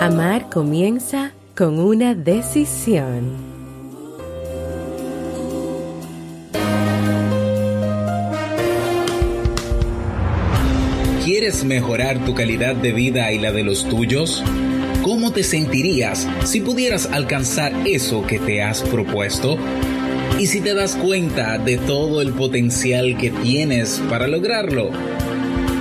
Amar comienza con una decisión. ¿Quieres mejorar tu calidad de vida y la de los tuyos? ¿Cómo te sentirías si pudieras alcanzar eso que te has propuesto? ¿Y si te das cuenta de todo el potencial que tienes para lograrlo?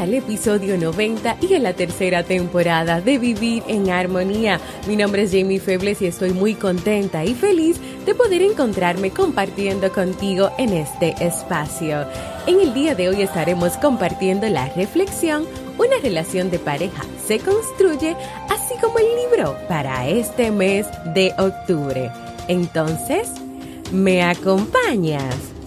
al episodio 90 y en la tercera temporada de Vivir en Armonía. Mi nombre es Jamie Febles y estoy muy contenta y feliz de poder encontrarme compartiendo contigo en este espacio. En el día de hoy estaremos compartiendo la reflexión Una relación de pareja se construye, así como el libro para este mes de octubre. Entonces, ¿me acompañas?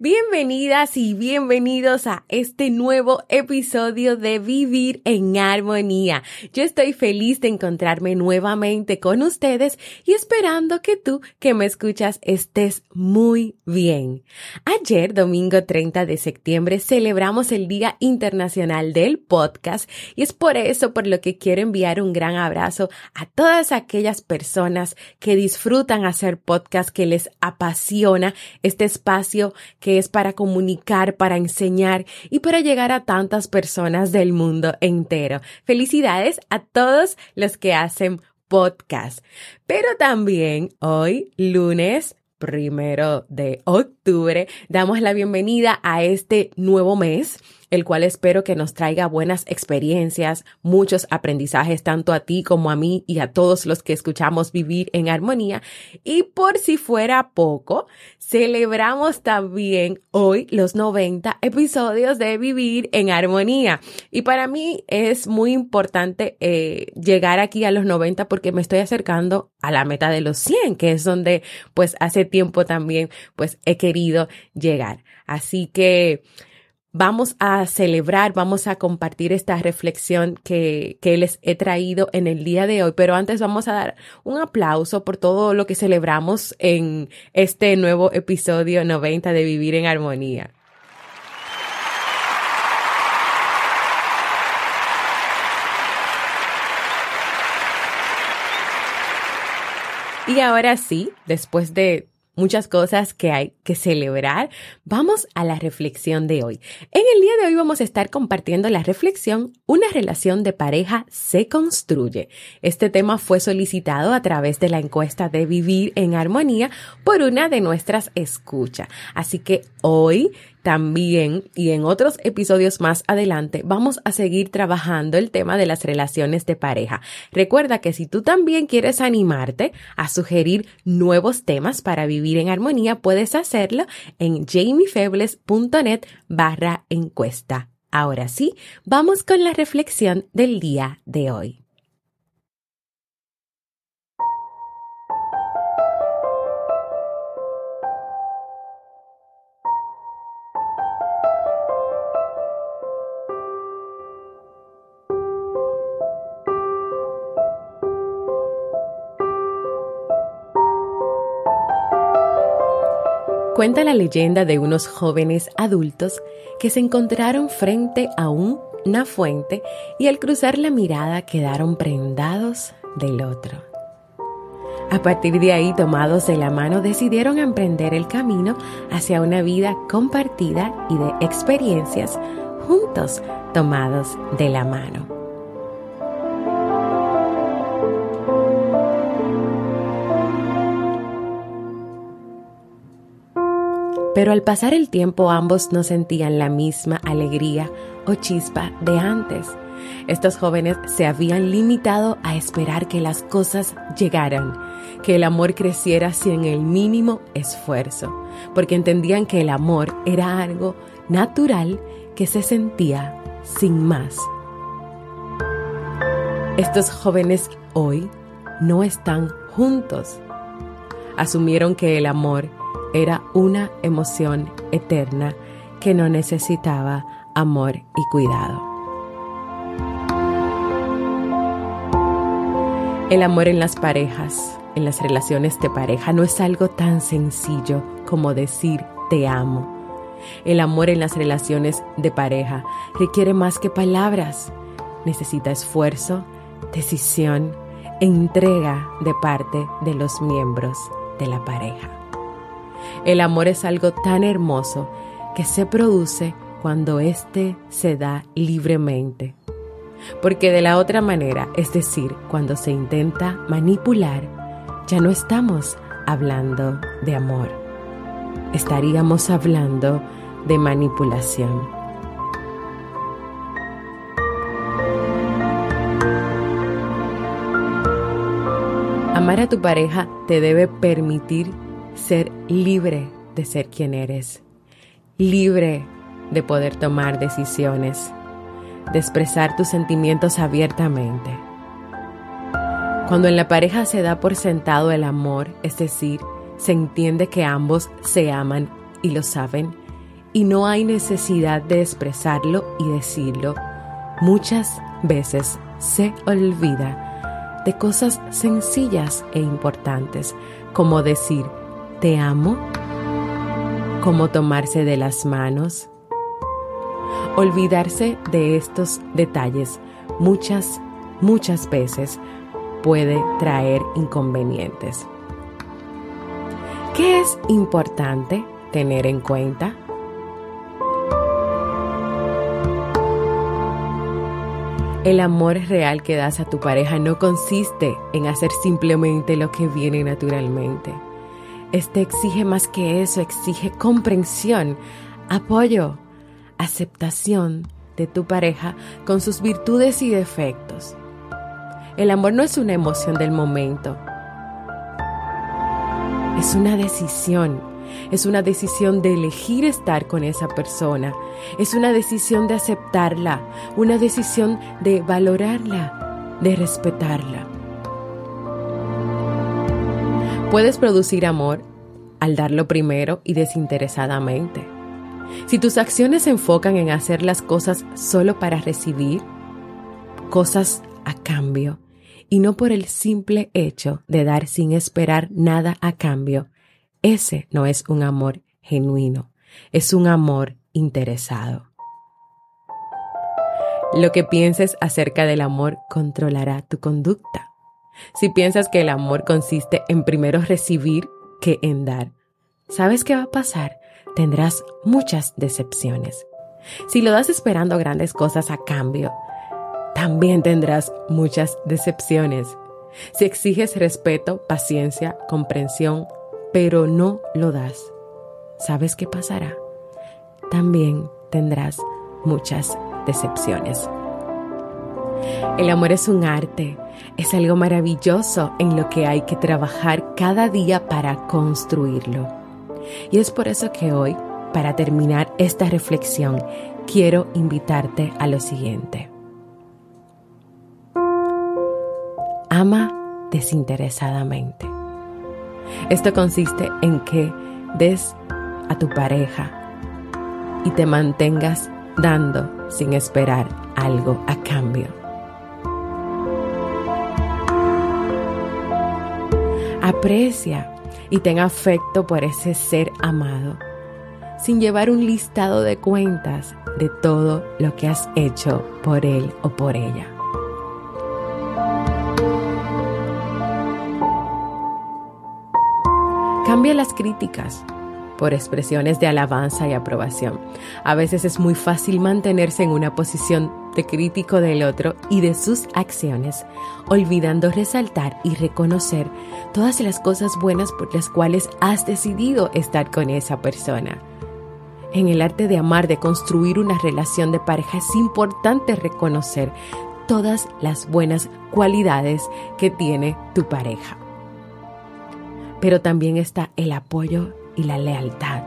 Bien. Bienvenidas y bienvenidos a este nuevo episodio de Vivir en Armonía. Yo estoy feliz de encontrarme nuevamente con ustedes y esperando que tú que me escuchas estés muy bien. Ayer, domingo 30 de septiembre, celebramos el Día Internacional del Podcast y es por eso por lo que quiero enviar un gran abrazo a todas aquellas personas que disfrutan hacer podcast, que les apasiona este espacio que es para comunicar, para enseñar y para llegar a tantas personas del mundo entero. Felicidades a todos los que hacen podcast. Pero también hoy, lunes primero de octubre, damos la bienvenida a este nuevo mes el cual espero que nos traiga buenas experiencias, muchos aprendizajes tanto a ti como a mí y a todos los que escuchamos vivir en armonía. Y por si fuera poco, celebramos también hoy los 90 episodios de Vivir en Armonía. Y para mí es muy importante eh, llegar aquí a los 90 porque me estoy acercando a la meta de los 100, que es donde pues hace tiempo también pues he querido llegar. Así que Vamos a celebrar, vamos a compartir esta reflexión que, que, les he traído en el día de hoy, pero antes vamos a dar un aplauso por todo lo que celebramos en este nuevo episodio 90 de Vivir en Armonía. Y ahora sí, después de muchas cosas que hay que celebrar. Vamos a la reflexión de hoy. En el día de hoy vamos a estar compartiendo la reflexión Una relación de pareja se construye. Este tema fue solicitado a través de la encuesta de Vivir en Armonía por una de nuestras escuchas. Así que hoy también y en otros episodios más adelante vamos a seguir trabajando el tema de las relaciones de pareja. Recuerda que si tú también quieres animarte a sugerir nuevos temas para vivir en armonía, puedes hacerlo en jamiefebles.net barra encuesta. Ahora sí, vamos con la reflexión del día de hoy. Cuenta la leyenda de unos jóvenes adultos que se encontraron frente a una fuente y al cruzar la mirada quedaron prendados del otro. A partir de ahí, tomados de la mano, decidieron emprender el camino hacia una vida compartida y de experiencias juntos, tomados de la mano. Pero al pasar el tiempo ambos no sentían la misma alegría o chispa de antes. Estos jóvenes se habían limitado a esperar que las cosas llegaran, que el amor creciera sin el mínimo esfuerzo, porque entendían que el amor era algo natural que se sentía sin más. Estos jóvenes hoy no están juntos. Asumieron que el amor era una emoción eterna que no necesitaba amor y cuidado. El amor en las parejas, en las relaciones de pareja, no es algo tan sencillo como decir te amo. El amor en las relaciones de pareja requiere más que palabras. Necesita esfuerzo, decisión, entrega de parte de los miembros de la pareja. El amor es algo tan hermoso que se produce cuando éste se da libremente porque de la otra manera, es decir, cuando se intenta manipular, ya no estamos hablando de amor. Estaríamos hablando de manipulación. Amar a tu pareja te debe permitir ser libre de ser quien eres, libre de poder tomar decisiones de expresar tus sentimientos abiertamente. Cuando en la pareja se da por sentado el amor, es decir, se entiende que ambos se aman y lo saben, y no hay necesidad de expresarlo y decirlo, muchas veces se olvida de cosas sencillas e importantes, como decir te amo, como tomarse de las manos, Olvidarse de estos detalles muchas, muchas veces puede traer inconvenientes. ¿Qué es importante tener en cuenta? El amor real que das a tu pareja no consiste en hacer simplemente lo que viene naturalmente. Este exige más que eso, exige comprensión, apoyo, aceptación de tu pareja con sus virtudes y defectos. El amor no es una emoción del momento, es una decisión. Es una decisión de elegir estar con esa persona. Es una decisión de aceptarla. Una decisión de valorarla, de respetarla. Puedes producir amor al darlo primero y desinteresadamente. Si tus acciones se enfocan en hacer las cosas solo para recibir cosas a cambio y no por el simple hecho de dar sin esperar nada a cambio, ese no es un amor genuino, es un amor interesado. Lo que pienses acerca del amor controlará tu conducta. Si piensas que el amor consiste en primero recibir que en dar, ¿sabes qué va a pasar? tendrás muchas decepciones. Si lo das esperando grandes cosas a cambio, también tendrás muchas decepciones. Si exiges respeto, paciencia, comprensión, pero no lo das, ¿sabes qué pasará? También tendrás muchas decepciones. El amor es un arte, es algo maravilloso en lo que hay que trabajar cada día para construirlo. Y es por eso que hoy, para terminar esta reflexión, quiero invitarte a lo siguiente. Ama desinteresadamente. Esto consiste en que des a tu pareja y te mantengas dando sin esperar algo a cambio. Aprecia y ten afecto por ese ser amado, sin llevar un listado de cuentas de todo lo que has hecho por él o por ella. Cambia las críticas por expresiones de alabanza y aprobación. A veces es muy fácil mantenerse en una posición de crítico del otro y de sus acciones, olvidando resaltar y reconocer todas las cosas buenas por las cuales has decidido estar con esa persona. En el arte de amar, de construir una relación de pareja, es importante reconocer todas las buenas cualidades que tiene tu pareja. Pero también está el apoyo y la lealtad.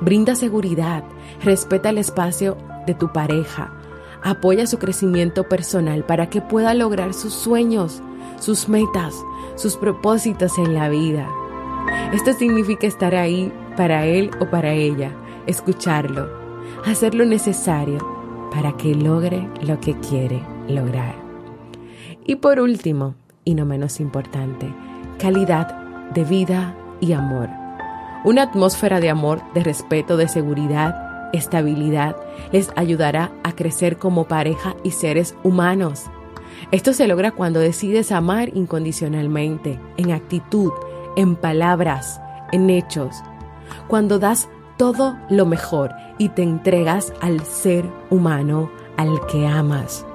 Brinda seguridad, respeta el espacio de tu pareja, apoya su crecimiento personal para que pueda lograr sus sueños, sus metas, sus propósitos en la vida. Esto significa estar ahí para él o para ella, escucharlo, hacer lo necesario para que logre lo que quiere lograr. Y por último, y no menos importante, calidad de vida y amor. Una atmósfera de amor, de respeto, de seguridad, estabilidad, les ayudará a crecer como pareja y seres humanos. Esto se logra cuando decides amar incondicionalmente, en actitud, en palabras, en hechos. Cuando das todo lo mejor y te entregas al ser humano al que amas.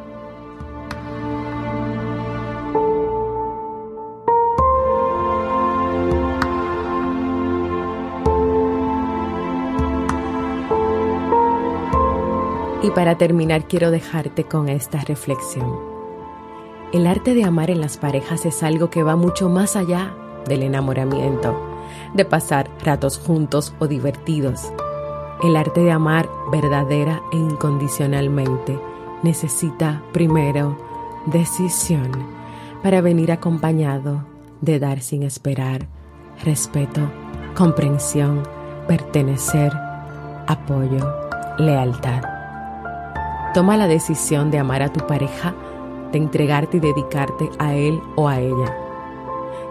Para terminar quiero dejarte con esta reflexión. El arte de amar en las parejas es algo que va mucho más allá del enamoramiento, de pasar ratos juntos o divertidos. El arte de amar verdadera e incondicionalmente necesita primero decisión para venir acompañado de dar sin esperar, respeto, comprensión, pertenecer, apoyo, lealtad. Toma la decisión de amar a tu pareja, de entregarte y dedicarte a él o a ella.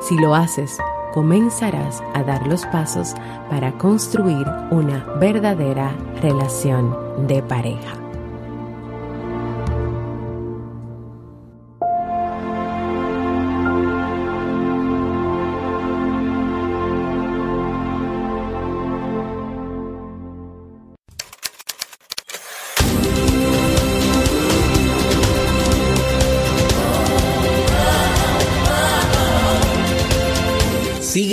Si lo haces, comenzarás a dar los pasos para construir una verdadera relación de pareja.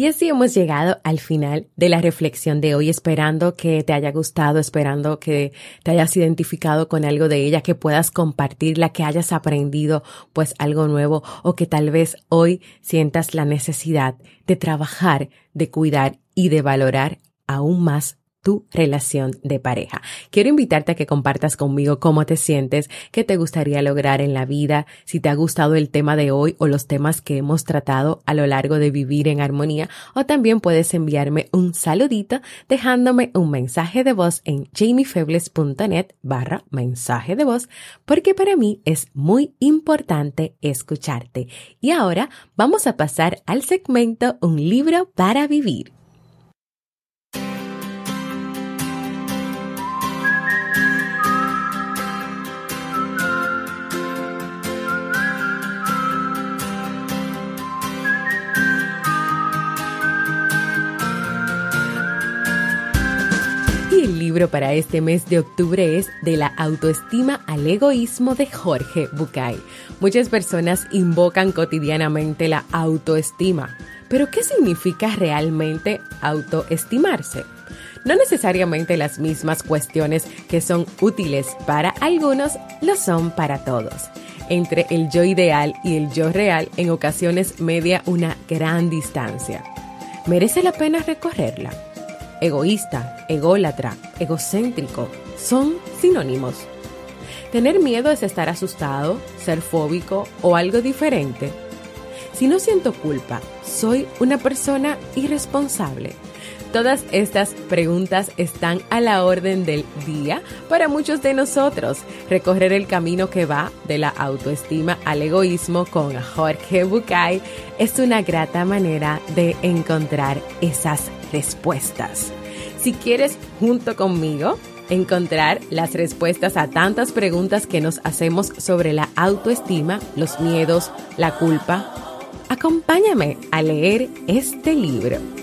Y así hemos llegado al final de la reflexión de hoy, esperando que te haya gustado, esperando que te hayas identificado con algo de ella, que puedas compartirla, que hayas aprendido pues algo nuevo o que tal vez hoy sientas la necesidad de trabajar, de cuidar y de valorar aún más tu relación de pareja. Quiero invitarte a que compartas conmigo cómo te sientes, qué te gustaría lograr en la vida, si te ha gustado el tema de hoy o los temas que hemos tratado a lo largo de vivir en armonía, o también puedes enviarme un saludito dejándome un mensaje de voz en jamiefebles.net barra mensaje de voz, porque para mí es muy importante escucharte. Y ahora vamos a pasar al segmento Un libro para vivir. Libro para este mes de octubre es De la autoestima al egoísmo de Jorge Bucay. Muchas personas invocan cotidianamente la autoestima, pero ¿qué significa realmente autoestimarse? No necesariamente las mismas cuestiones que son útiles para algunos lo son para todos. Entre el yo ideal y el yo real en ocasiones media una gran distancia. ¿Merece la pena recorrerla? Egoísta, ególatra, egocéntrico, son sinónimos. Tener miedo es estar asustado, ser fóbico o algo diferente. Si no siento culpa, ¿soy una persona irresponsable? Todas estas preguntas están a la orden del día para muchos de nosotros. Recorrer el camino que va de la autoestima al egoísmo con Jorge Bucay es una grata manera de encontrar esas respuestas. Si quieres, junto conmigo, encontrar las respuestas a tantas preguntas que nos hacemos sobre la autoestima, los miedos, la culpa, acompáñame a leer este libro.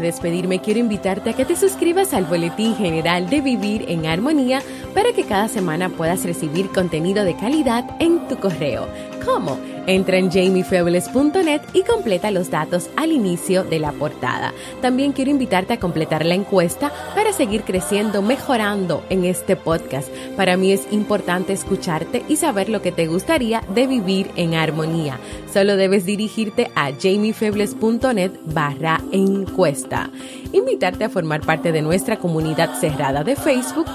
De despedirme, quiero invitarte a que te suscribas al Boletín General de Vivir en Armonía para que cada semana puedas recibir contenido de calidad en tu correo. ¿Cómo? Entra en jamiefebles.net y completa los datos al inicio de la portada. También quiero invitarte a completar la encuesta para seguir creciendo, mejorando en este podcast. Para mí es importante escucharte y saber lo que te gustaría de vivir en armonía. Solo debes dirigirte a jamiefebles.net barra encuesta. Invitarte a formar parte de nuestra comunidad cerrada de Facebook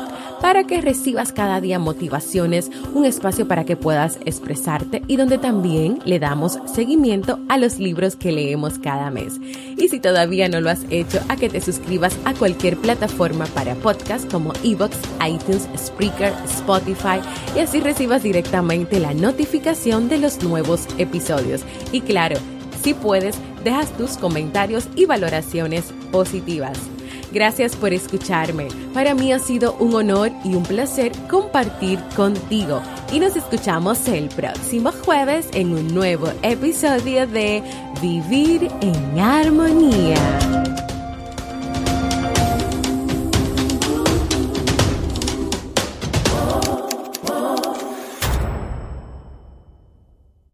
para que recibas cada día motivaciones, un espacio para que puedas expresarte y donde también le damos seguimiento a los libros que leemos cada mes. Y si todavía no lo has hecho, a que te suscribas a cualquier plataforma para podcast como Evox, iTunes, Spreaker, Spotify y así recibas directamente la notificación de los nuevos episodios. Y claro, si puedes, dejas tus comentarios y valoraciones positivas. Gracias por escucharme. Para mí ha sido un honor y un placer compartir contigo. Y nos escuchamos el próximo jueves en un nuevo episodio de Vivir en Armonía.